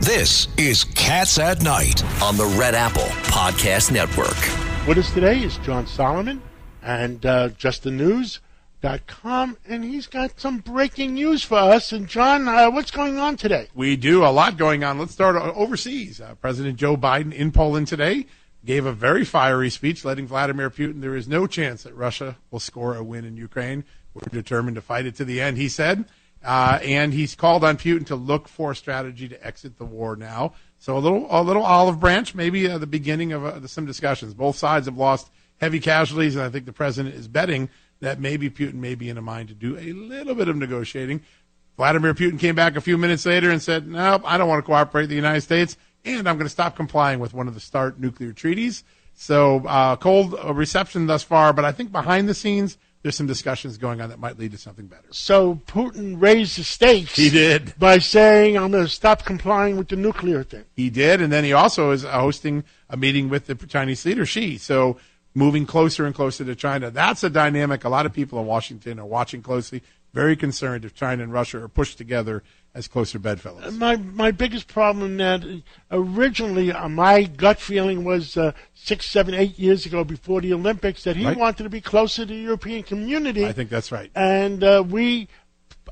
This is Cats at Night on the Red Apple Podcast Network. With us today is John Solomon and uh, justthenews.com, and he's got some breaking news for us. And John, uh, what's going on today? We do a lot going on. Let's start overseas. Uh, President Joe Biden in Poland today gave a very fiery speech, letting Vladimir Putin there is no chance that Russia will score a win in Ukraine. We're determined to fight it to the end, he said. Uh, and he's called on Putin to look for a strategy to exit the war now. So a little, a little olive branch, maybe uh, the beginning of uh, some discussions. Both sides have lost heavy casualties, and I think the president is betting that maybe Putin may be in a mind to do a little bit of negotiating. Vladimir Putin came back a few minutes later and said, "Nope, I don't want to cooperate with the United States, and I'm going to stop complying with one of the START nuclear treaties." So uh, cold reception thus far, but I think behind the scenes there's some discussions going on that might lead to something better. So Putin raised the stakes. He did by saying, "I'm going to stop complying with the nuclear thing." He did, and then he also is hosting a meeting with the Chinese leader Xi. So moving closer and closer to China. That's a dynamic. A lot of people in Washington are watching closely, very concerned if China and Russia are pushed together as closer bedfellows. My my biggest problem that originally uh, my gut feeling was uh, six, seven, eight years ago before the Olympics that he right. wanted to be closer to the European community. I think that's right. And uh, we,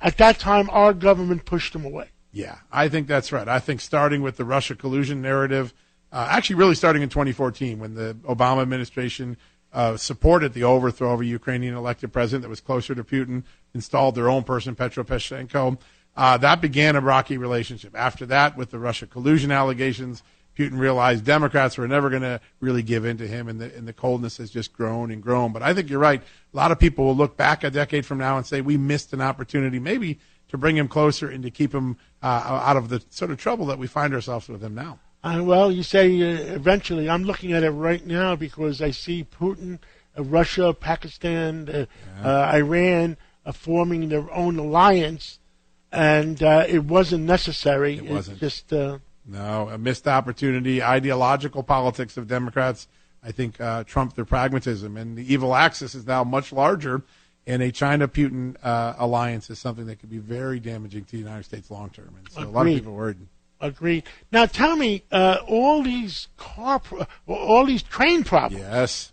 at that time, our government pushed him away. Yeah, I think that's right. I think starting with the Russia collusion narrative, uh, actually, really starting in 2014 when the Obama administration. Uh, supported the overthrow of a Ukrainian elected president that was closer to Putin, installed their own person, Petro Poroshenko. Uh, that began a rocky relationship. After that, with the Russia collusion allegations, Putin realized Democrats were never going to really give in to him, and the, and the coldness has just grown and grown. But I think you're right. A lot of people will look back a decade from now and say we missed an opportunity, maybe to bring him closer and to keep him uh, out of the sort of trouble that we find ourselves with him now. Uh, well, you say uh, eventually. I'm looking at it right now because I see Putin, uh, Russia, Pakistan, uh, yeah. Uh, Forming their own alliance and uh, it wasn't necessary. It wasn't. just uh, no a missed opportunity. Ideological politics of Democrats, I think, uh, trump their pragmatism, and the evil axis is now much larger. And a China-Putin uh, alliance is something that could be very damaging to the United States long term, and so Agreed. a lot of people are worried. Agreed. Now tell me, uh, all these car, pro- all these train problems. Yes.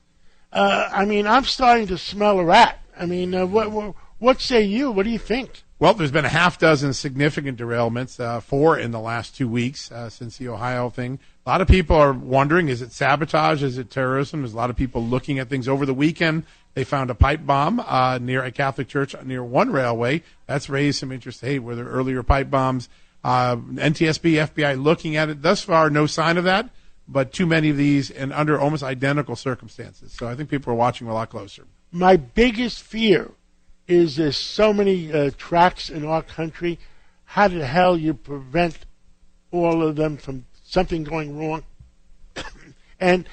Uh, I mean, I'm starting to smell a rat. I mean, what, what, what say you? What do you think? Well, there's been a half dozen significant derailments, uh, four in the last two weeks uh, since the Ohio thing. A lot of people are wondering: is it sabotage? Is it terrorism? There's a lot of people looking at things over the weekend. They found a pipe bomb uh, near a Catholic church near one railway. That's raised some interest. Hey, were there earlier pipe bombs? Uh, NTSB, FBI looking at it. Thus far, no sign of that, but too many of these and under almost identical circumstances. So I think people are watching a lot closer. My biggest fear is there's so many uh, tracks in our country. How the hell you prevent all of them from something going wrong? and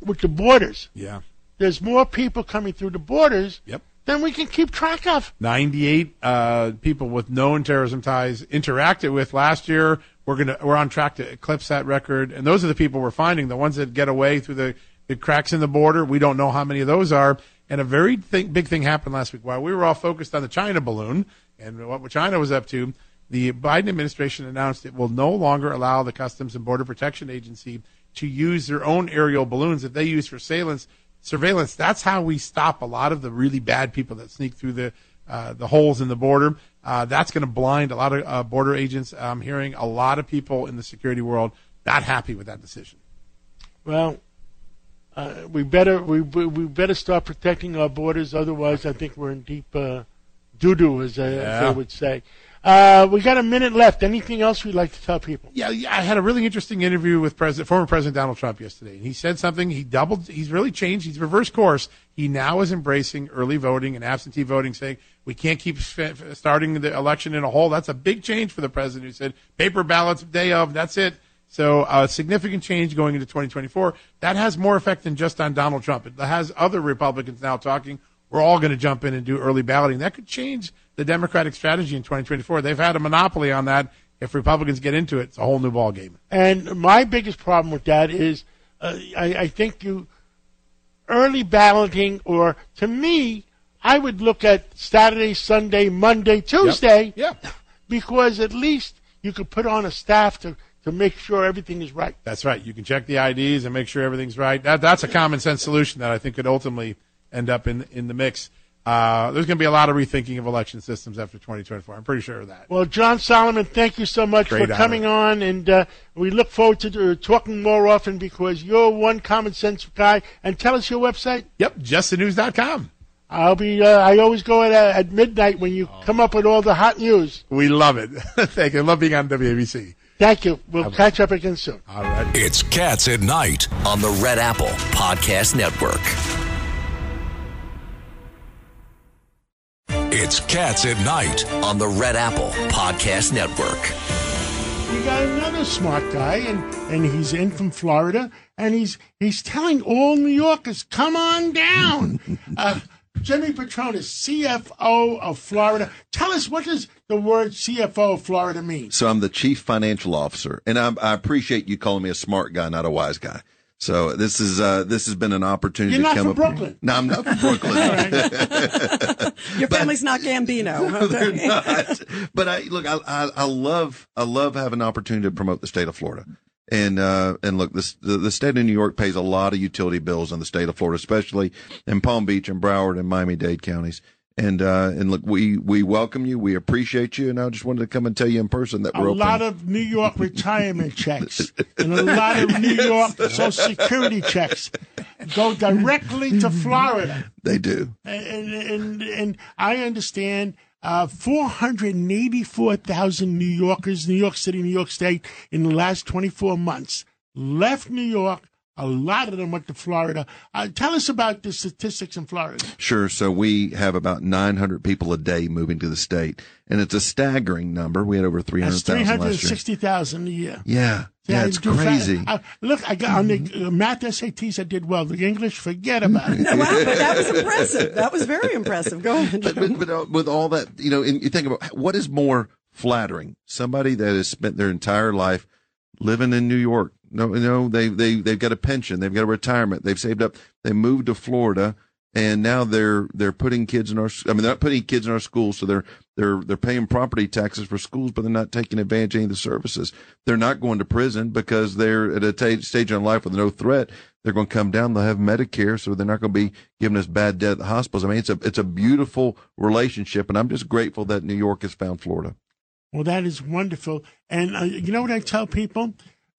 with the borders, yeah, there's more people coming through the borders. Yep. Than we can keep track of. 98 uh, people with known terrorism ties interacted with last year. We're gonna we're on track to eclipse that record, and those are the people we're finding. The ones that get away through the, the cracks in the border. We don't know how many of those are and a very big thing happened last week. While we were all focused on the China balloon and what China was up to, the Biden administration announced it will no longer allow the Customs and Border Protection Agency to use their own aerial balloons that they use for surveillance. Surveillance. That's how we stop a lot of the really bad people that sneak through the uh, the holes in the border. Uh, that's going to blind a lot of uh, border agents. I'm hearing a lot of people in the security world not happy with that decision. Well, uh, we better we, we better start protecting our borders. Otherwise, I think we're in deep uh, doo doo, as, uh, yeah. as they would say. Uh, we got a minute left. Anything else we'd like to tell people? Yeah, yeah, I had a really interesting interview with President, former President Donald Trump yesterday, and he said something. He doubled. He's really changed. He's reversed course. He now is embracing early voting and absentee voting, saying we can't keep starting the election in a hole. That's a big change for the president. Who said paper ballots day of. That's it. So a uh, significant change going into 2024. That has more effect than just on Donald Trump. It has other Republicans now talking. We're all going to jump in and do early balloting. That could change the Democratic strategy in 2024. They've had a monopoly on that. If Republicans get into it, it's a whole new ballgame. And my biggest problem with that is, uh, I, I think you early balloting, or to me, I would look at Saturday, Sunday, Monday, Tuesday, yep. because at least you could put on a staff to, to make sure everything is right. That's right. You can check the IDs and make sure everything's right. That, that's a common sense solution that I think could ultimately end up in in the mix. Uh, there's going to be a lot of rethinking of election systems after 2024. I'm pretty sure of that. Well, John Solomon, thank you so much Great for honor. coming on, and uh, we look forward to uh, talking more often because you're one common sense guy. And tell us your website. Yep, justthenews.com. I'll be. Uh, I always go at, uh, at midnight when you come up with all the hot news. We love it. Thank you. I love being on WABC. Thank you. We'll catch up again soon. All right. It's Cats at Night on the Red Apple Podcast Network. It's Cats at Night on the Red Apple Podcast Network. You got another smart guy, and, and he's in from Florida, and he's he's telling all New Yorkers, "Come on down." uh, Jimmy Patronis, CFO of Florida. Tell us what does the word CFO of Florida mean? So I'm the chief financial officer, and I, I appreciate you calling me a smart guy, not a wise guy. So this is uh, this has been an opportunity You're to not come from up. Brooklyn. No, I'm not from Brooklyn. Your family's not Gambino. They're Okay. not. But I look, I, I I love I love having an opportunity to promote the state of Florida. And uh and look, this the, the state of New York pays a lot of utility bills in the state of Florida, especially in Palm Beach and Broward and Miami Dade counties. And uh and look, we we welcome you, we appreciate you, and I just wanted to come and tell you in person that A we're open. lot of New York retirement checks and a lot of New York Social Security checks go directly to Florida. they do. and and and I understand uh, 484,000 New Yorkers, New York City, New York State, in the last 24 months left New York. A lot of them went to Florida. Uh, tell us about the statistics in Florida. Sure. So we have about 900 people a day moving to the state, and it's a staggering number. We had over That's 300,000 last year. 360,000 a year. Yeah. Yeah, it's do fa- crazy. uh, look, I got on the uh, math SATs. I did well. The English, forget about it. wow, but that was impressive. That was very impressive. Go ahead. but, but, but uh, with all that, you know, and you think about what is more flattering? Somebody that has spent their entire life living in New York. No, no, they they they've got a pension, they've got a retirement, they've saved up, they moved to Florida, and now they're they're putting kids in our. I mean, they're not putting kids in our schools, so they're they're they're paying property taxes for schools, but they're not taking advantage of any of the services. They're not going to prison because they're at a stage in life with no threat. They're going to come down. They'll have Medicare, so they're not going to be giving us bad debt at the hospitals. I mean, it's a it's a beautiful relationship, and I'm just grateful that New York has found Florida. Well, that is wonderful. And uh, you know what I tell people?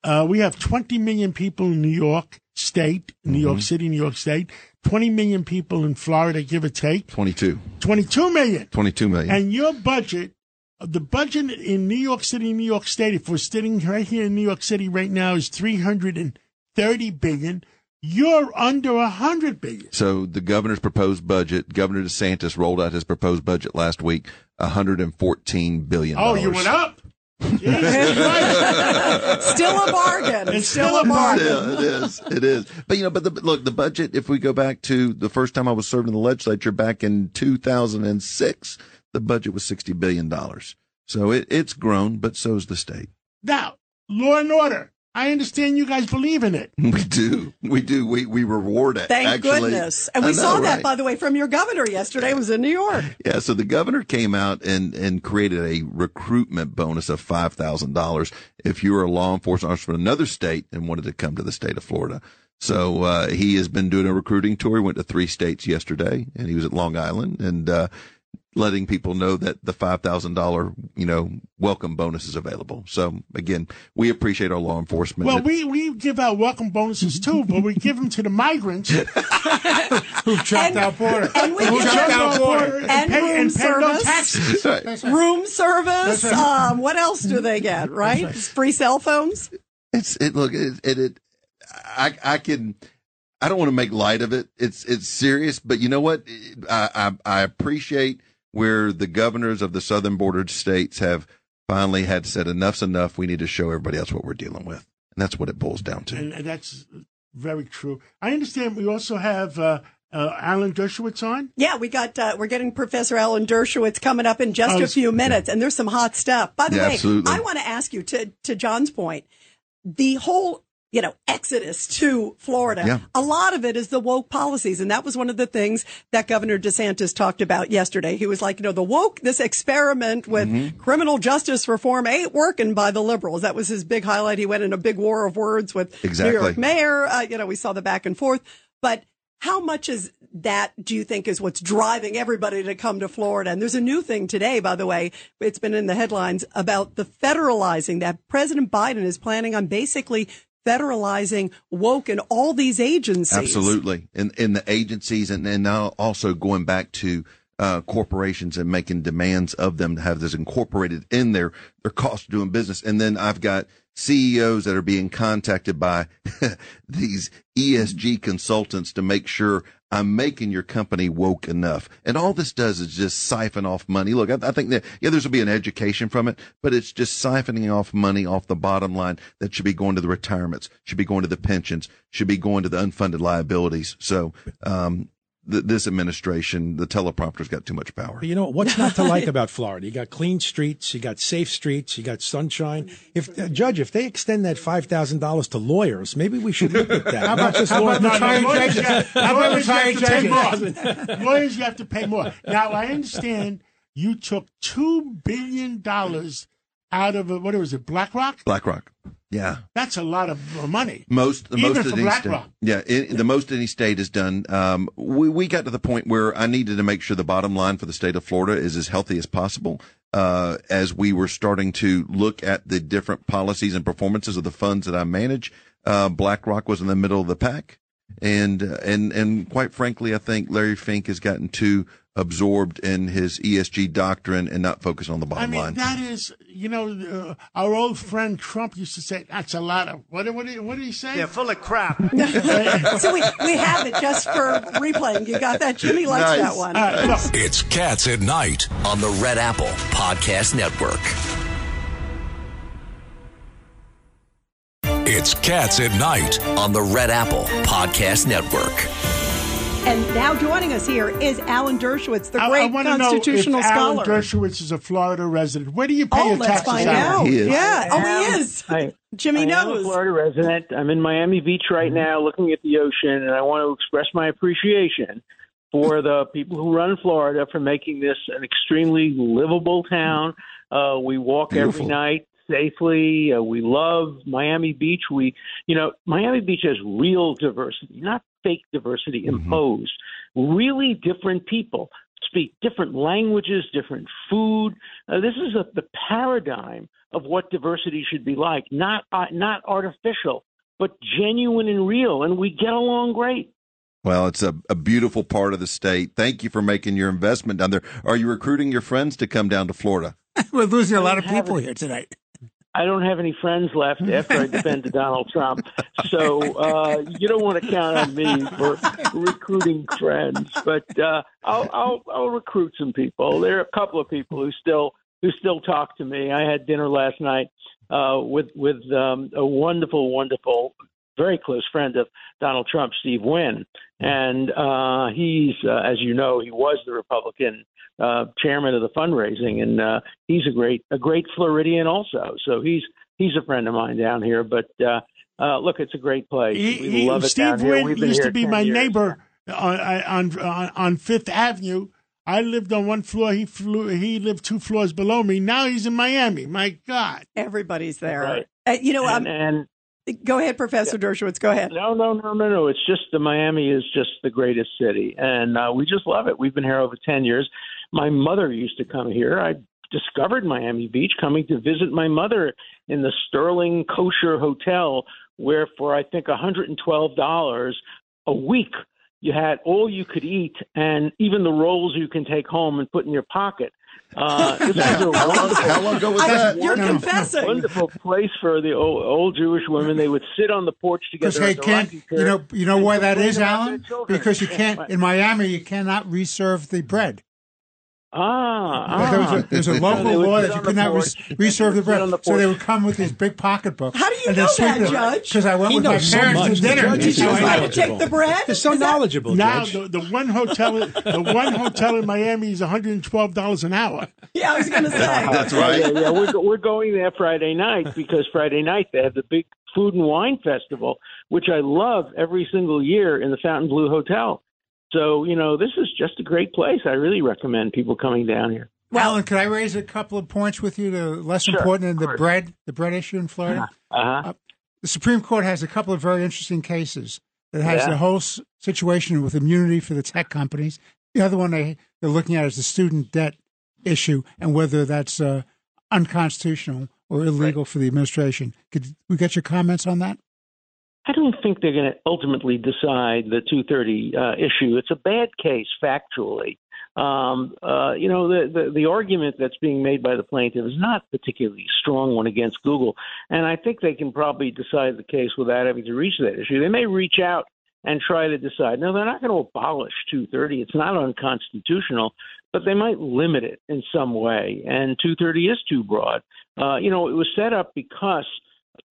Uh, we have 20 million people in New York State, New York City, New York State, 20 million people in Florida, give or take, 22, 22 million. 22 million. And your budget, uh, the budget in New York City, New York State, if we're sitting right here in New York City right now, is 330 billion. You're under 100 billion. So the governor's proposed budget, Governor DeSantis rolled out his proposed budget last week, 114 billion. Oh, you went up. Jesus Christ. Still a bargain. It's still, still a a bargain. Yeah, it is. It is. But you know, but the, look, the budget. If we go back to the first time I was serving in the legislature back in 2006, the budget was 60 billion dollars. So it, it's grown, but so's the state. Now, law and order. I understand you guys believe in it. We do. We do. We we reward it. Thank actually. goodness. And we know, saw that, right? by the way, from your governor yesterday. It was in New York. Yeah, so the governor came out and, and created a recruitment bonus of five thousand dollars if you were a law enforcement officer from another state and wanted to come to the state of Florida. So uh, he has been doing a recruiting tour. He went to three states yesterday, and he was at Long Island and uh, letting people know that the five thousand dollar you know welcome bonus is available. So again, we appreciate our law enforcement. Well, we, we give out welcome bonuses too, but we give them to the migrants who jumped And- our border. and we who give jumped our border and, and pay, room and pay no service. taxes. Right. Room service. That's right. Um, what else do they get, right? Free cell phones? It's it look it it, it I I can I don't want to make light of it. It's it's serious, but you know what? I I, I appreciate where the governors of the southern border states have finally had said enough's enough. We need to show everybody else what we're dealing with, and that's what it boils down to. And, and that's very true. I understand we also have uh, uh, Alan Dershowitz on. Yeah, we got uh, we're getting Professor Alan Dershowitz coming up in just Oh, a few minutes, and there's some hot stuff. By the Yeah, way, absolutely. I want to ask you to to John's point, the whole you know, exodus to Florida. Yeah. A lot of it is the woke policies. And that was one of the things that Governor DeSantis talked about yesterday. He was like, you know, the woke, this experiment with Mm-hmm. criminal justice reform ain't working by the liberals. That was his big highlight. He went in a big war of words with New York mayor. Uh, you know, we saw the back and forth, but how much is that do you think is what's driving everybody to come to Florida? And there's a new thing today, by the way, it's been in the headlines about the federalizing that President Biden is planning on basically federalizing woke and all these agencies. Absolutely. In in the agencies and, and now also going back to uh, corporations and making demands of them to have this incorporated in their, their cost of doing business. And then I've got CEOs that are being contacted by these ESG consultants to make sure I'm making your company woke enough. And all this does is just siphon off money. Look, I, I think that, yeah, there's will be an education from it, but it's just siphoning off money off the bottom line that should be going to the retirements, should be going to the pensions, should be going to the unfunded liabilities. So, um, th- this administration, the teleprompter's got too much power. But you know what's not to like about Florida? You got clean streets, you got safe streets, you got sunshine. If uh, judge, if they extend that five thousand dollars to lawyers, maybe we should look at that. How about just how lawyers? about retired lawyers, judges? you- How about lawyers, you have retired to pay judges? more. lawyers, you have to pay more. Now, I understand you took two billion dollars out of a, what was it, BlackRock? BlackRock. Yeah. That's a lot of money. Most, the most of any state, BlackRock. yeah, the most any state has done. Um, we we got to the point where I needed to make sure the bottom line for the state of Florida is as healthy as possible. Uh, as we were starting to look at the different policies and performances of the funds that I manage, uh, BlackRock was in the middle of the pack, and uh, and and quite frankly, I think Larry Fink has gotten too absorbed in his ESG doctrine and not focus on the bottom I mean, line. that is, you know, uh, our old friend Trump used to say, that's a lot of, what, what, did, what did he say? They're full of crap. So we, we have it just for replaying. You got that? Jimmy likes Nice. that one. All right, look, It's Cats at Night on the Red Apple Podcast Network. It's Cats at Night on the Red Apple Podcast Network. And now joining us here is Alan Dershowitz, the I, I great want to know if constitutional Alan scholar. Dershowitz is a Florida resident. Where do you pay oh, your let's taxes find Alan? out. He is. Yeah. Oh, he is. I, Jimmy I am a. Florida resident. I'm in Miami Beach right now looking at the ocean, and I want to express my appreciation for the people who run Florida for making this an extremely livable town. Uh, we walk Beautiful. every night safely. Uh, we love Miami Beach. We, you know, Miami Beach has real diversity, not fake diversity imposed. Really different people speak different languages, different food. Uh, this is a, the paradigm of what diversity should be like, not uh, not artificial, but genuine and real, and we get along great. Well, it's a, a beautiful part of the state. Thank you for making your investment down there. Are you recruiting your friends to come down to Florida? We're losing a lot of people here tonight. I don't have any friends left after I defended Donald Trump, so uh, you don't want to count on me for recruiting friends. But uh, I'll, I'll I'll recruit some people. There are a couple of people who still who still talk to me. I had dinner last night uh, with with um, a wonderful, wonderful, very close friend of Donald Trump, Steve Wynn, and uh, he's uh, as you know he was the Republican uh, chairman of the fundraising, and uh, he's a great a great Floridian also. So he's he's a friend of mine down here. But uh, uh, look, it's a great place. He, we he- love it Steve down here. Wynn We've been used to be my years. neighbor on, on on on Fifth Avenue. I lived on one floor. He flew. He lived two floors below me. Now he's in Miami. My God. Everybody's there. Right. Uh, you know, And, and go ahead, Professor Dershowitz. Go ahead. no, no, no, no, no. It's just the Miami is just the greatest city, and uh, we just love it. We've been here over ten years. My mother used to come here. I discovered Miami Beach coming to visit my mother in the Sterling Kosher Hotel, where for I think $112 a week you had all you could eat and even the rolls you can take home and put in your pocket. Uh, this is a How long, wonderful, how long ago was I- that? you're No, no. confessing. wonderful place for the old, old Jewish women. They would sit on the porch Because together. hey, at can't you know you know why that complain is, about Alan? Because you can't in Miami you cannot reserve the bread. Ah, There was ah. a, there's a local They would law that you could not porch. res- reserve the They would sit on bread. the So they would come with these big pocketbooks. How do you and know that, it- Judge? Because I went He with my knows so parents much. to dinner. Judge is So so to take the bread? They're so Is that- knowledgeable, Now Judge. the, the one hotel the one hotel in Miami is one hundred and twelve dollars an hour. Yeah, I was going to say. That's right. yeah, yeah. We're, we're going there Friday night because Friday night they have the big food and wine festival, which I love every single year in the Fontainebleau Hotel. So, you know, this is just a great place. I really recommend people coming down here. Well, Alan, could I raise a couple of points with you? To less Sure, important than the course. bread, the bread issue in Florida. Uh-huh. The Supreme Court has a couple of very interesting cases that has Yeah. the whole s- situation with immunity for the tech companies. The other one they, they're looking at is the student debt issue and whether that's uh, unconstitutional or illegal for the administration. Could we get your comments on that? I don't think they're going to ultimately decide the 230 uh, issue. It's a bad case factually. Um, uh, you know, the, the the argument that's being made by the plaintiff is not particularly strong one against Google, and I think they can probably decide the case without having to reach that issue. They may reach out and try to decide. No, they're not going to abolish 230. It's not unconstitutional, but they might limit it in some way. And 230 is too broad. Uh, you know, it was set up because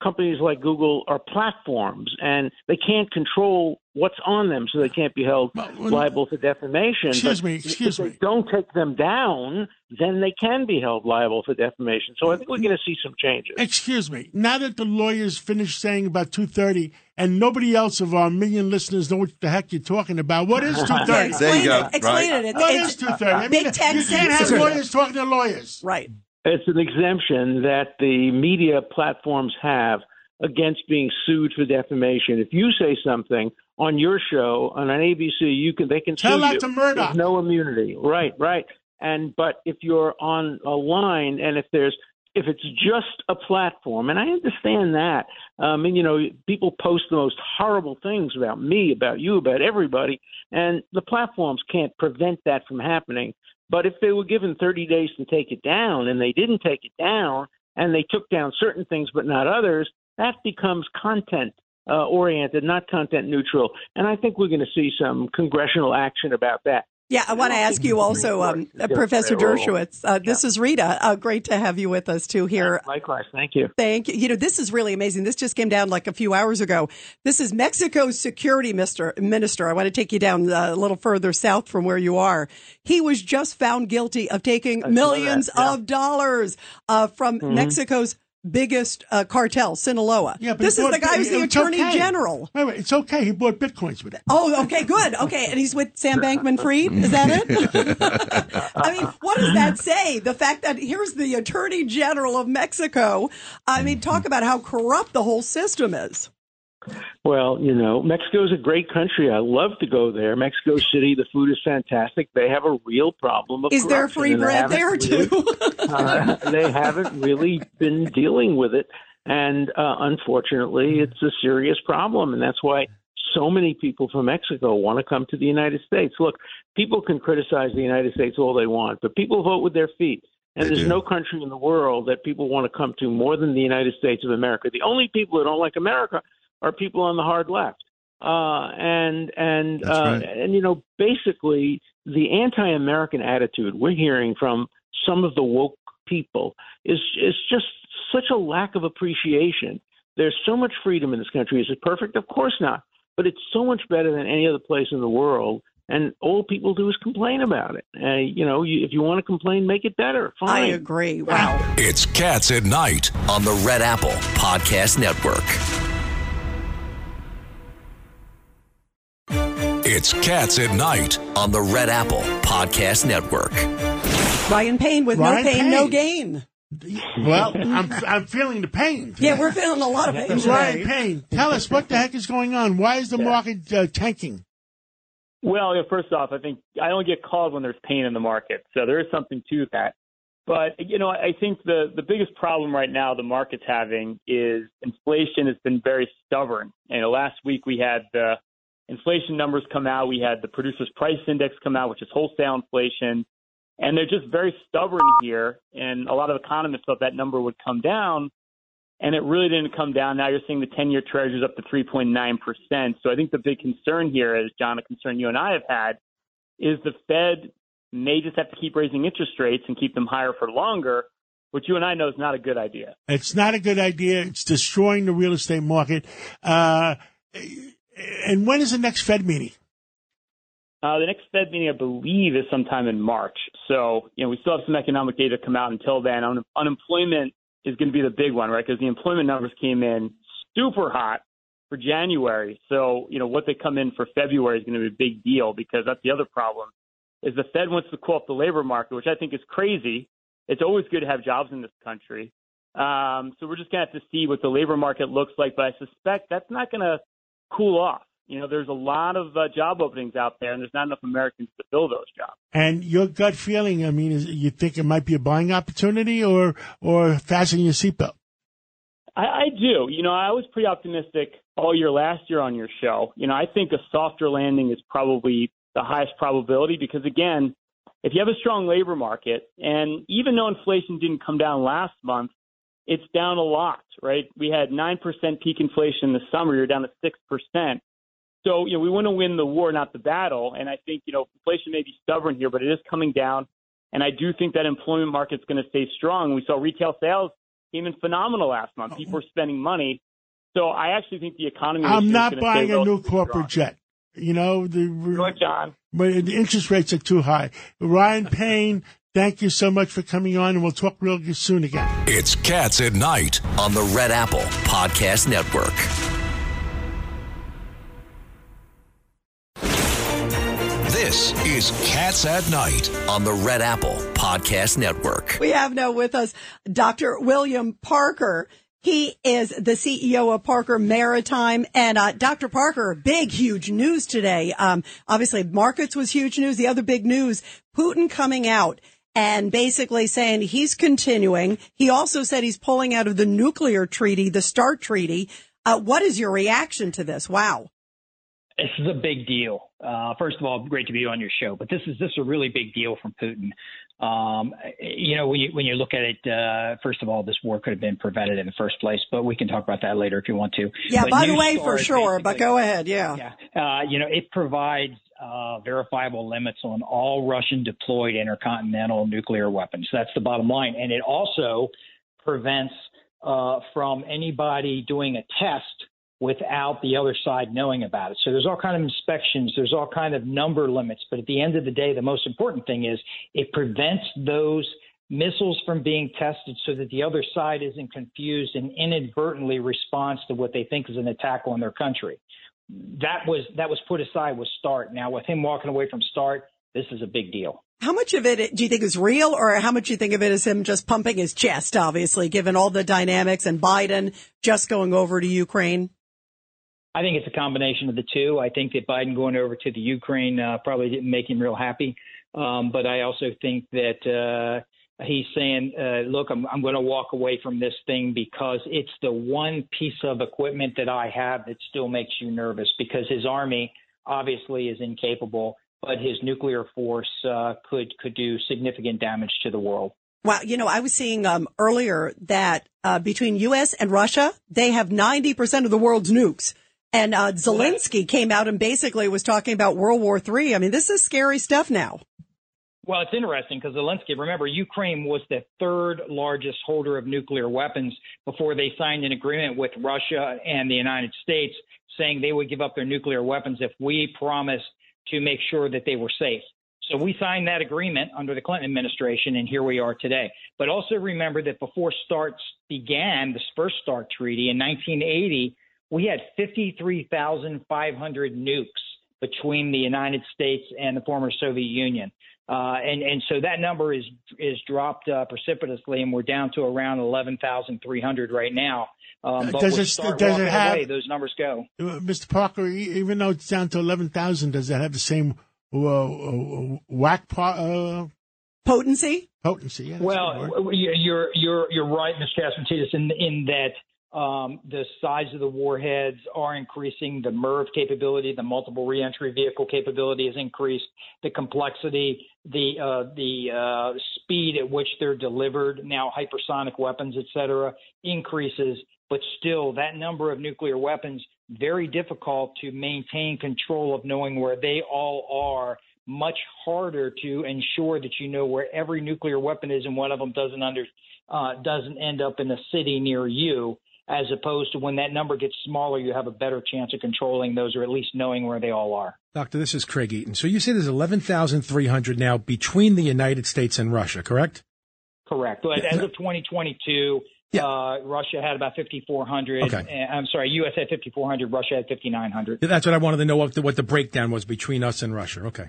companies like Google are platforms and they can't control what's on them, so they can't be held Well, well, liable for defamation. Excuse But me, excuse if me. they don't take them down, then they can be held liable for defamation. So I think we're going to see some changes. Excuse me. Now that the lawyers finished saying about two thirty, and nobody else of our million listeners know what the heck you're talking about, What is two thirty? Yeah, explain There you go, it. Explain right. it. It's, What it's- is two thirty? I Big mean, tech you can't have lawyers talking to lawyers. Right. It's an exemption that the media platforms have against being sued for defamation. If you say something on your show on an ABC, you can they can Tell sue that you. to Murdoch. There's no immunity. Right, right. And but if you're on a line and if there's if it's just a platform, and I understand that. Um, and you know, people post the most horrible things about me, about you, about everybody, and the platforms can't prevent that from happening. But if they were given 30 days to take it down, and they didn't take it down, and they took down certain things but not others, that becomes content uh, oriented, not content neutral. And I think we're going to see some congressional action about that. Yeah, I want to ask you also, um, uh, Professor Dershowitz. Uh, this is Rita. Uh, great to have you with us too here. Likewise, thank you. Thank you. You know, this is really amazing. This just came down like a few hours ago. This is Mexico's security minister. minister. I want to take you down uh, a little further south from where you are. He was just found guilty of taking millions yeah. of dollars uh, from Mexico's biggest uh, cartel, Sinaloa. Yeah, but this he is the guy who's the attorney okay. general. Wait, wait, it's okay. He bought bitcoins with it. Oh, okay, good. Okay, and he's with Sam Bankman Fried. Is that it? I mean, what does that say? The fact that here's the Attorney General of Mexico. I mean, talk about how corrupt the whole system is. Well, you know, Mexico is a great country. I love to go there. Mexico City, the food is fantastic. They have a real problem of Is there free bread haven't there really- too? uh, they haven't really been dealing with it, and uh, unfortunately, it's a serious problem, and that's why so many people from Mexico want to come to the United States. Look, people can criticize the United States all they want, but people vote with their feet. And They there's do. no country in the world that people want to come to more than the United States of America. The only people who don't like America are people on the hard left. Uh, and and uh, right. and you know basically the anti-American attitude we're hearing from some of the woke people is is just such a lack of appreciation. There's so much freedom in this country. Is it perfect? Of course not. But it's so much better than any other place in the world. And all people do is complain about it. Uh, you know, you, if you want to complain, make it better. Fine. I agree. Wow. It's Cats at Night on the Red Apple Podcast Network. It's Cats at Night on the Red Apple Podcast Network. Ryan Payne with Ryan no pain, no gain. Well, I'm I'm feeling the pain. Yeah, we're feeling a lot of pain Ryan. Payne, tell us what the heck is going on. Why is the market uh, tanking? Well, yeah, first off, I think I only get called when there's pain in the market, so there is something to that. But you know, I think the the biggest problem right now the market's having is inflation has been very stubborn. You know, last week we had the inflation numbers come out, we had the producers price index come out, which is wholesale inflation, and they're just very stubborn here. And a lot of economists thought that number would come down, and it really didn't come down. Now you're seeing the 10 year treasuries up to 3.9%. So I think the big concern here, as John, a concern you and I have had, is the Fed may just have to keep raising interest rates and keep them higher for longer, which you and I know is not a good idea. It's not a good idea. It's destroying the real estate market. Uh, and when is the next Fed meeting? Uh, the next Fed meeting, I believe, is sometime in March. So, you know, we still have some economic data come out until then. Un- unemployment is going to be the big one, right? Because the employment numbers came in super hot for January. So, you know, what they come in for February is going to be a big deal because that's the other problem is the Fed wants to cool up the labor market, which I think is crazy. It's always good to have jobs in this country. Um, so we're just going to have to see what the labor market looks like. But I suspect that's not going to cool off. You know, there's a lot of uh, job openings out there, and there's not enough Americans to fill those jobs. And your gut feeling, I mean, is you think it might be a buying opportunity, or or fasten your seatbelt? I, I do. You know, I was pretty optimistic all year last year on your show. You know, I think a softer landing is probably the highest probability because, again, if you have a strong labor market, and even though inflation didn't come down last month, it's down a lot, right? We had 9% peak inflation in the summer. You're down to 6%. So, you know, we want to win the war, not the battle. And I think, you know, inflation may be stubborn here, but it is coming down. And I do think that employment market's going to stay strong. We saw retail sales came in phenomenal last month. Oh. People are spending money. So I actually think the economy. I'm not buying a new corporate strong. jet. You know, the, John. but the interest rates are too high. Ryan Payne, thank you so much for coming on, and we'll talk real soon again. It's Cats at Night on the Red Apple Podcast Network. This is Cats at Night on the Red Apple Podcast Network. We have now with us Dr. William Parker. He is the CEO of Parker Maritime. And uh, Dr. Parker, big, huge news today. Um, obviously, markets was huge news. The other big news, Putin coming out and basically saying he's continuing. He also said he's pulling out of the nuclear treaty, the START treaty. Uh, what is your reaction to this? Wow. This is a big deal. Uh, first of all, great to be on your show, but this is this is a really big deal from Putin. Um, you know, when you when you look at it, uh, first of all, this war could have been prevented in the first place, but we can talk about that later if you want to. Yeah, But by the way, for sure, but go ahead. Yeah. yeah. Uh, you know, it provides uh, verifiable limits on all Russian deployed intercontinental nuclear weapons. That's the bottom line. And it also prevents uh, from anybody doing a test without the other side knowing about it. So there's all kind of inspections, there's all kind of number limits, but at the end of the day, the most important thing is it prevents those missiles from being tested so that the other side isn't confused and inadvertently responds to what they think is an attack on their country. That was that was put aside with START. Now with him walking away from START, this is a big deal. How much of it do you think is real, or how much do you think of it as him just pumping his chest? Obviously, given all the dynamics and Biden just going over to Ukraine. I think it's a combination of the two. I think that Biden going over to the Ukraine uh, probably didn't make him real happy. Um, but I also think that uh, he's saying, uh, look, I'm, I'm going to walk away from this thing because it's the one piece of equipment that I have that still makes you nervous because his army obviously is incapable, but his nuclear force uh, could could do significant damage to the world. Wow, you know, I was seeing um, earlier that uh, between U.S. and Russia, they have 90% of the world's nukes. And uh, Zelensky came out and basically was talking about World War III. I mean, this is scary stuff now. Well, it's interesting because Zelensky, remember, Ukraine was the third largest holder of nuclear weapons before they signed an agreement with Russia and the United States saying they would give up their nuclear weapons if we promised to make sure that they were safe. So we signed that agreement under the Clinton administration, and here we are today. But also remember that before START began, this first START treaty in 1980, we had 53,500 nukes between the United States and the former Soviet Union. Uh, and, and so that number is is dropped uh, precipitously, and we're down to around 11,300 right now. Um, but Does with it- START does it have- away, those numbers go. Uh, Mr. Parker, e- even though it's down to 11,000, does that have the same uh, uh, whack po- uh, Potency? potency? Yeah, that's a good word. Well, you're you're you're right, Ms. Catsimatidis, in in that um, the size of the warheads are increasing, the MIRV capability, the multiple reentry vehicle capability has increased, the complexity, the uh, the uh, speed at which they're delivered, now hypersonic weapons, et cetera, increases. But still, that number of nuclear weapons very difficult to maintain control of knowing where they all are much harder to ensure that you know where every nuclear weapon is and one of them doesn't under uh, doesn't end up in a city near you as opposed to when that number gets smaller, you have a better chance of controlling those or at least knowing where they all are. Doctor, this is Craig Eaton. So you say there's 11,300 now between the United States and Russia, correct? Correct. But as of 2022, yeah. uh, Russia had about 5,400. Okay. I'm sorry, U.S. had 5,400. Russia had 5,900. That's what I wanted to know what the, what the breakdown was between us and Russia. Okay.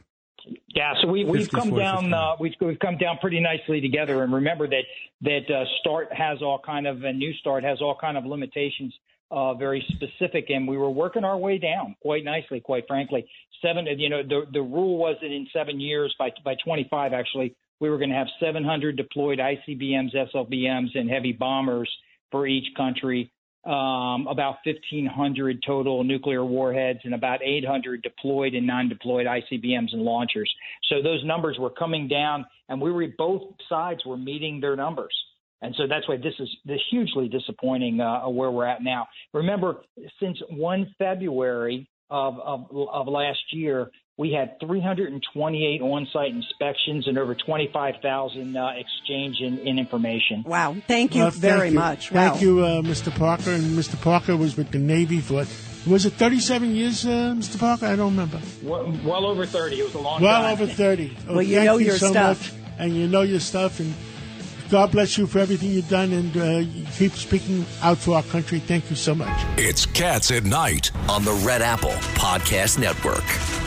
Yeah, so we, we've come down uh, we've, we've come down pretty nicely together, and remember that that uh, Start has all kind of a New Start has all kind of limitations, uh, very specific, and we were working our way down quite nicely, quite frankly. Seven, you know, the the rule was that in seven years, by by 25 actually, we were going to have 700 deployed ICBMs, SLBMs, and heavy bombers for each country um, about 1,500 total nuclear warheads and about 800 deployed and non-deployed ICBMs and launchers. So those numbers were coming down, and we were both sides were meeting their numbers. And so that's why this is this hugely disappointing uh, where we're at now. Remember, since 1 February of, of, of last year, we had 328 on-site inspections and over 25,000 uh, exchange in, in, information. Wow! Thank you well, very thank you. much. Thank wow. you, uh, Mr. Parker. And Mr. Parker was with the Navy for was it 37 years, uh, Mr. Parker? I don't remember. Well, well, over 30. It was a long well time. over 30. well, you know you your so stuff, much, and you know your stuff, and God bless you for everything you've done, and uh, keep speaking out for our country. Thank you so much. It's Cats at Night on the Red Apple Podcast Network.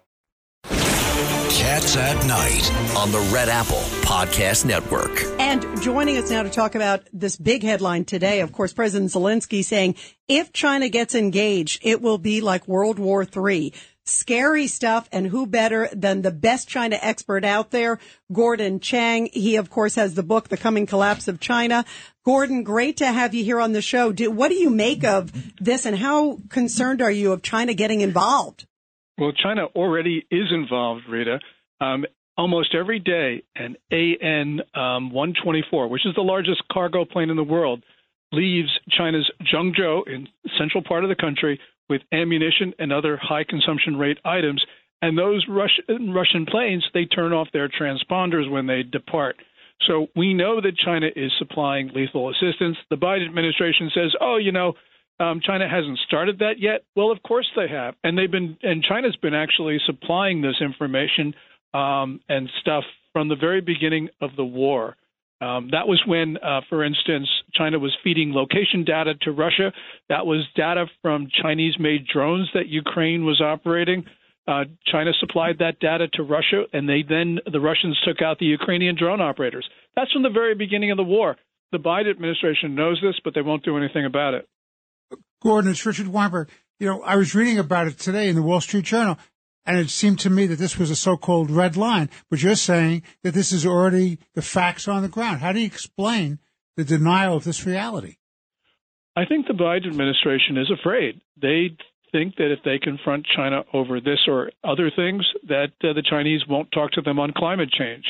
Cats at Night on the Red Apple Podcast Network. And joining us now to talk about this big headline today, of course, President Zelensky saying if China gets engaged, it will be like World War III. Scary stuff, and who better than the best China expert out there, Gordon Chang. He, of course, has the book, The Coming Collapse of China. Gordon, great to have you here on the show. Do, what do you make of this, and how concerned are you of China getting involved? Well, China already is involved, Rita. Um, almost every day, an AN um, 124, which is the largest cargo plane in the world, leaves China's Zhengzhou in central part of the country with ammunition and other high consumption rate items. And those Russian, Russian planes, they turn off their transponders when they depart. So we know that China is supplying lethal assistance. The Biden administration says, oh, you know, um, China hasn't started that yet. Well, of course they have, and they've been, and China's been actually supplying this information um, and stuff from the very beginning of the war. Um, that was when, uh, for instance, China was feeding location data to Russia. That was data from Chinese-made drones that Ukraine was operating. Uh, China supplied that data to Russia, and they then the Russians took out the Ukrainian drone operators. That's from the very beginning of the war. The Biden administration knows this, but they won't do anything about it. Gordon, it's Richard Weinberg. You know, I was reading about it today in the Wall Street Journal, and it seemed to me that this was a so-called red line. But you're saying that this is already the facts on the ground. How do you explain the denial of this reality? I think the Biden administration is afraid. They think that if they confront China over this or other things, that uh, the Chinese won't talk to them on climate change.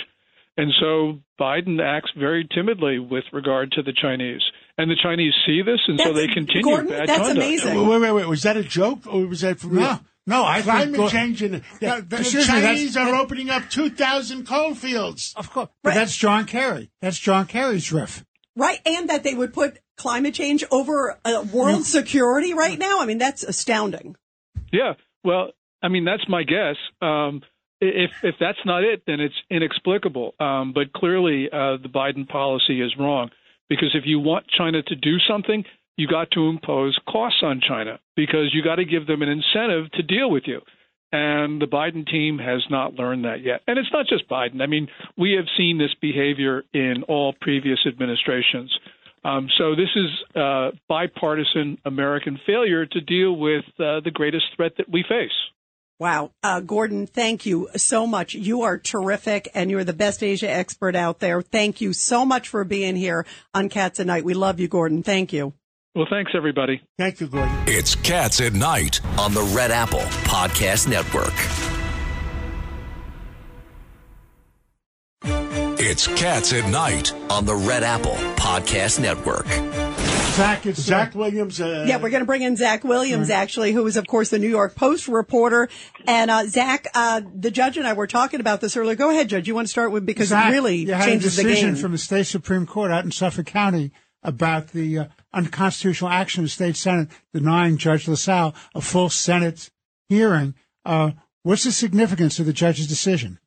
And so Biden acts very timidly with regard to the Chinese. And the Chinese see this, and that's, so they continue Gordon, bad that's conduct. amazing. Wait, wait, wait. Was that a joke, or was that for real? No, no. I Climate think, change and the, the, the Chinese are opening up 2,000 coal fields. Of course. But right. that's John Kerry. That's John Kerry's riff. Right, and that they would put climate change over uh, world security right now. I mean, that's astounding. Yeah, well, I mean, that's my guess. Um, if if that's not it, then it's inexplicable. Um, but clearly, uh, the Biden policy is wrong because if you want China to do something, you got to impose costs on China because you got to give them an incentive to deal with you. And the Biden team has not learned that yet. And it's not just Biden. I mean, we have seen this behavior in all previous administrations. Um, so this is uh, bipartisan American failure to deal with uh, the greatest threat that we face. Wow. Uh, Gordon, thank you so much. You are terrific and you're the best Asia expert out there. Thank you so much for being here on Cats at Night. We love you, Gordon. Thank you. Well, thanks, everybody. Thank you, Gordon. It's Cats at Night on the Red Apple Podcast Network. It's Cats at Night on the Red Apple Podcast Network. Zach, it's Zach Williams. Uh, Yeah, we're going to bring in Zach Williams, actually, who is, of course, the New York Post reporter. And uh, Zach, uh, the judge and I were talking about this earlier. Go ahead, Judge. You want to start with because Zach, it really you had changes a the game. from the state supreme court out in Suffolk County about the uh, unconstitutional action of the state senate denying Judge LaSalle a full Senate hearing. Uh, what's the significance of the judge's decision?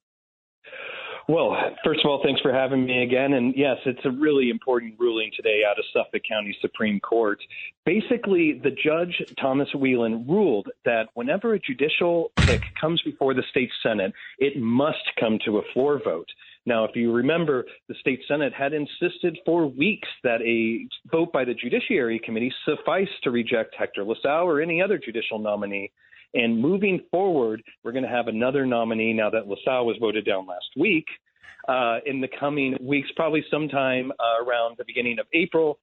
Well, first of all, thanks for having me again. And yes, it's a really important ruling today out of Suffolk County Supreme Court. Basically, the judge, Thomas Whelan, ruled that whenever a judicial pick comes before the state Senate, it must come to a floor vote. Now, if you remember, the state Senate had insisted for weeks that a vote by the Judiciary Committee suffice to reject Hector LaSalle or any other judicial nominee. And moving forward, we're going to have another nominee now that LaSalle was voted down last week. Uh, in the coming weeks, probably sometime uh, around the beginning of April,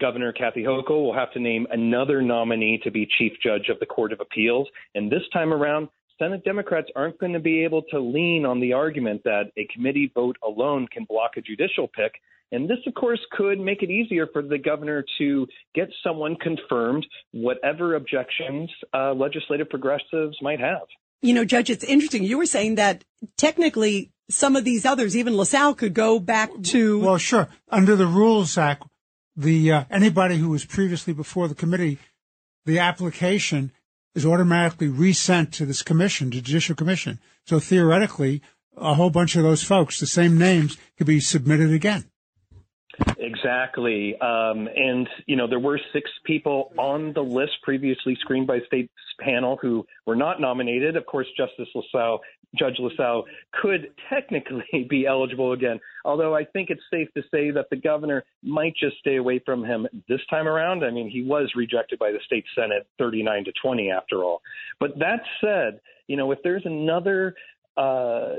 Governor Kathy Hochul will have to name another nominee to be chief judge of the Court of Appeals. And this time around, Senate Democrats aren't going to be able to lean on the argument that a committee vote alone can block a judicial pick. And this, of course, could make it easier for the governor to get someone confirmed, whatever objections uh, legislative progressives might have. You know, Judge, it's interesting. You were saying that technically some of these others, even LaSalle, could go back to. Well, sure. Under the rules, Zach, the uh, anybody who was previously before the committee, the application is automatically resent to this commission, the Judicial Commission. So theoretically, a whole bunch of those folks, the same names, could be submitted again. Exactly. Um, and, you know, there were six people on the list previously screened by state's panel who were not nominated. Of course, Justice LaSalle, Judge LaSalle could technically be eligible again, although I think it's safe to say that the governor might just stay away from him this time around. I mean, he was rejected by the state Senate 39 to 20 after all. But that said, you know, if there's another uh,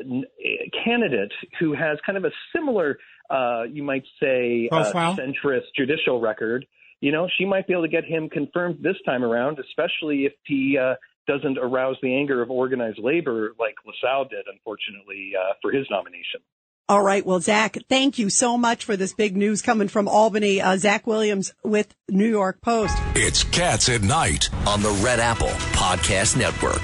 candidate who has kind of a similar, uh, you might say, uh, Profile? centrist judicial record, you know, she might be able to get him confirmed this time around, especially if he uh, doesn't arouse the anger of organized labor like LaSalle did, unfortunately, uh, for his nomination. All right. Well, Zach, thank you so much for this big news coming from Albany. Uh, Zach Williams with New York Post. It's Cats at Night on the Red Apple Podcast Network.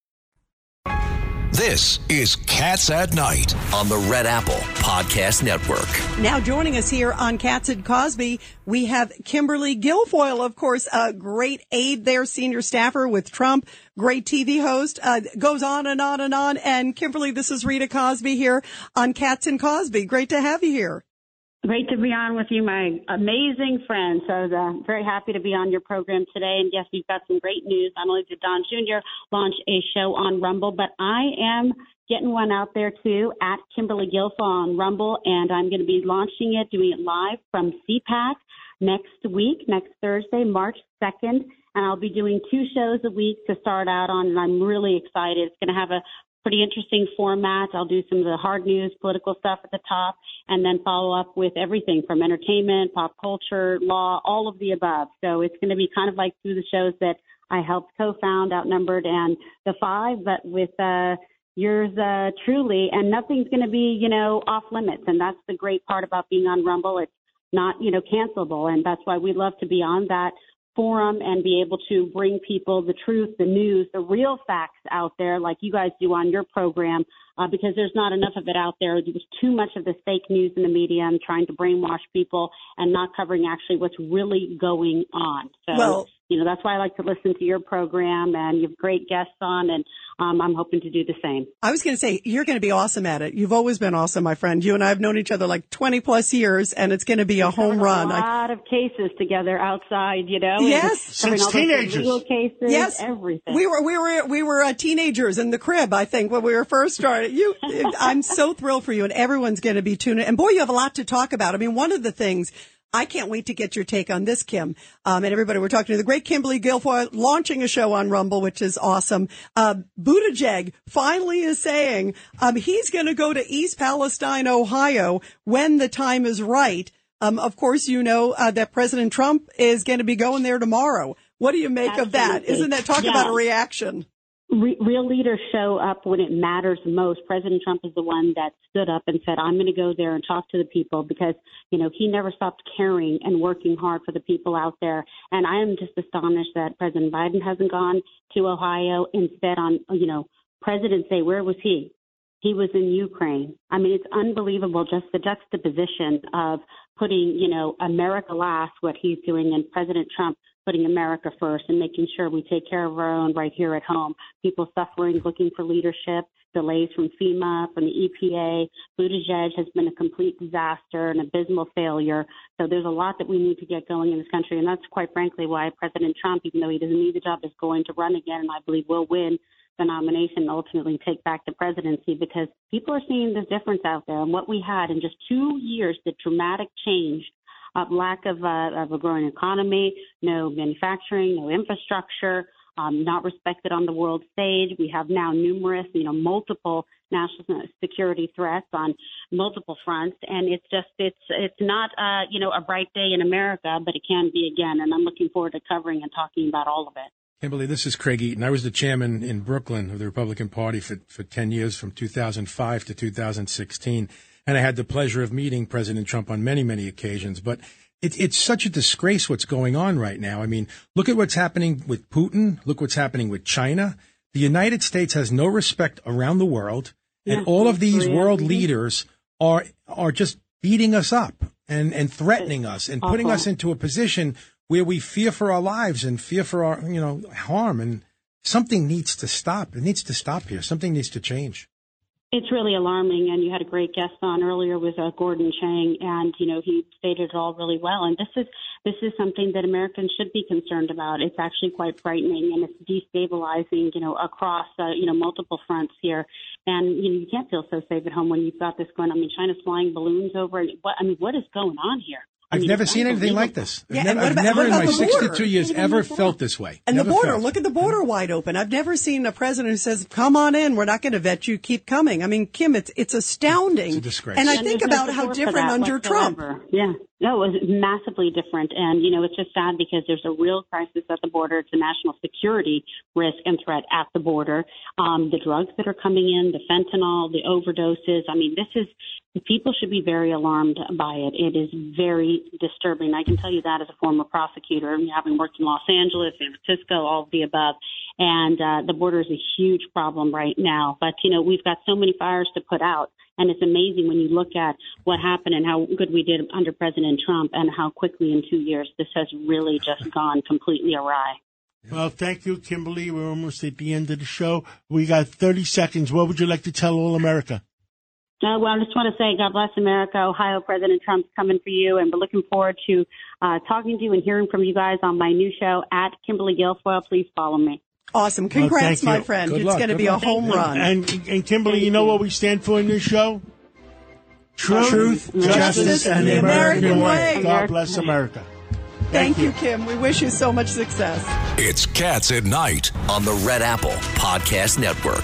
This is Cats at Night on the Red Apple Podcast Network. Now joining us here on Cats and Cosby, we have Kimberly Guilfoyle, of course, a great aide there, senior staffer with Trump, great TV host, uh, goes on and on and on. And Kimberly, this is Rita Cosby here on Cats and Cosby. Great to have you here. Great to be on with you, my amazing friend. So uh, very happy to be on your program today. And yes, we've got some great news. Not only did Don Jr. launch a show on Rumble, but I am getting one out there too at Kimberly Guilfoyle on Rumble, and I'm going to be launching it, doing it live from CPAC next week, next Thursday, March 2nd. And I'll be doing two shows a week to start out on, and I'm really excited. It's going to have a pretty interesting format. I'll do some of the hard news, political stuff at the top, and then follow up with everything from entertainment, pop culture, law, all of the above. So it's going to be kind of like through the shows that I helped co-found, Outnumbered, and The Five, but with uh, yours uh, truly. And nothing's going to be, you know, off limits. And that's the great part about being on Rumble. It's not, you know, cancelable, and that's why we love to be on that forum and be able to bring people the truth, the news, the real facts out there, like you guys do on your program, uh, because there's not enough of it out there. There's too much of this fake news in the media and trying to brainwash people and not covering actually what's really going on. So, Well- you know, that's why I like to listen to your program, and you have great guests on, and um, I'm hoping to do the same. I was going to say, you're going to be awesome at it. You've always been awesome, my friend. You and I have known each other like 20 plus years, and it's going to be a home run. A I- lot of cases together outside, you know. Yes, and covering all those Legal cases, Yes, everything. We were we were we were uh, teenagers in the crib, I think, when we were first started. You, I'm so thrilled for you, and everyone's going to be tuning. And boy, you have a lot to talk about. I mean, one of the things. I can't wait to get your take on this, Kim. Um, and everybody, we're talking to the great Kimberly Guilfoyle launching a show on Rumble, which is awesome. Uh, Buttigieg finally is saying um, he's going to go to East Palestine, Ohio, when the time is right. Um, of course, you know uh, that President Trump is going to be going there tomorrow. What do you make of that? Absolutely. Isn't that talk Yeah. about a reaction? Re- real leaders show up when it matters most. President Trump is the one that stood up and said, "I'm going to go there and talk to the people," because you know he never stopped caring and working hard for the people out there. And I am just astonished that President Biden hasn't gone to Ohio. Instead, on you know President's Day, where was he? He was in Ukraine. I mean, it's unbelievable just the juxtaposition of putting, you know, America last, what he's doing, and President Trump putting America first and making sure we take care of our own right here at home. People suffering, looking for leadership, delays from FEMA, from the EPA. Buttigieg has been a complete disaster, an abysmal failure. So there's a lot that we need to get going in this country. And that's quite frankly why President Trump, even though he doesn't need the job, is going to run again and I believe will win the nomination and ultimately take back the presidency because people are seeing the difference out there. And what we had in just two years, the dramatic change lack of, uh, of a growing economy, no manufacturing, no infrastructure, um, not respected on the world stage. We have now numerous, you know, multiple national security threats on multiple fronts, and it's just it's it's not uh, you know a bright day in America, but it can be again. And I'm looking forward to covering and talking about all of it. Kimberly, this is Craig Eaton. I was the chairman in Brooklyn of the Republican Party for, for 10 years, from 2005 to 2016. And I had the pleasure of meeting President Trump on many, many occasions. But it, it's such a disgrace what's going on right now. I mean, look at what's happening with Putin. Look what's happening with China. The United States has no respect around the world. Yeah, and all of these world leaders are, are just beating us up and, and threatening us and putting awful. us into a position where we fear for our lives and fear for our, you know, harm. And something needs to stop. It needs to stop here. Something needs to change. It's really alarming, and you had a great guest on earlier with uh, Gordon Chang, and you know he stated it all really well. And this is this is something that Americans should be concerned about. It's actually quite frightening, and it's destabilizing, you know, across uh, you know multiple fronts here. And you know you can't feel so safe at home when you've got this going. I mean, China's flying balloons over. And what I mean, what is going on here? I I've mean, never seen anything like this. I've Yeah, never, and what I've about- never what in my 62 years ever felt this way. And Never the border, felt. look at the border wide open. I've never seen a president who says, "Come on in, we're not going to vet you, keep coming." I mean, Kim, it's it's astounding. It's a disgrace. And I And think there's no about how different that under Trump. Yeah. No, it was massively different. And, you know, it's just sad because there's a real crisis at the border. It's a national security risk and threat at the border. Um, the drugs that are coming in, the fentanyl, the overdoses. I mean, this is, people should be very alarmed by it. It is very disturbing. I can tell you that as a former prosecutor, having worked in Los Angeles, San Francisco, all of the above. And uh, the border is a huge problem right now. But, you know, we've got so many fires to put out. And it's amazing when you look at what happened and how good we did under President Trump and how quickly in two years this has really just gone completely awry. Well, thank you, Kimberly. We're almost at the end of the show. We got 30 seconds. What would you like to tell all America? Uh, well, I just want to say, God bless America. Ohio President Trump's coming for you, and we're looking forward to uh, talking to you and hearing from you guys on my new show at Kimberly Guilfoyle. Please follow me. Awesome. Congrats, thank my you. friend. Good it's going to Good be a luck. home run. And, and Kimberly, you know what we stand for in this show? Truth, Truth, justice, and the American way. God bless America. Thank you, Kim. We wish you so much success. It's Cats at Night on the Red Apple Podcast Network.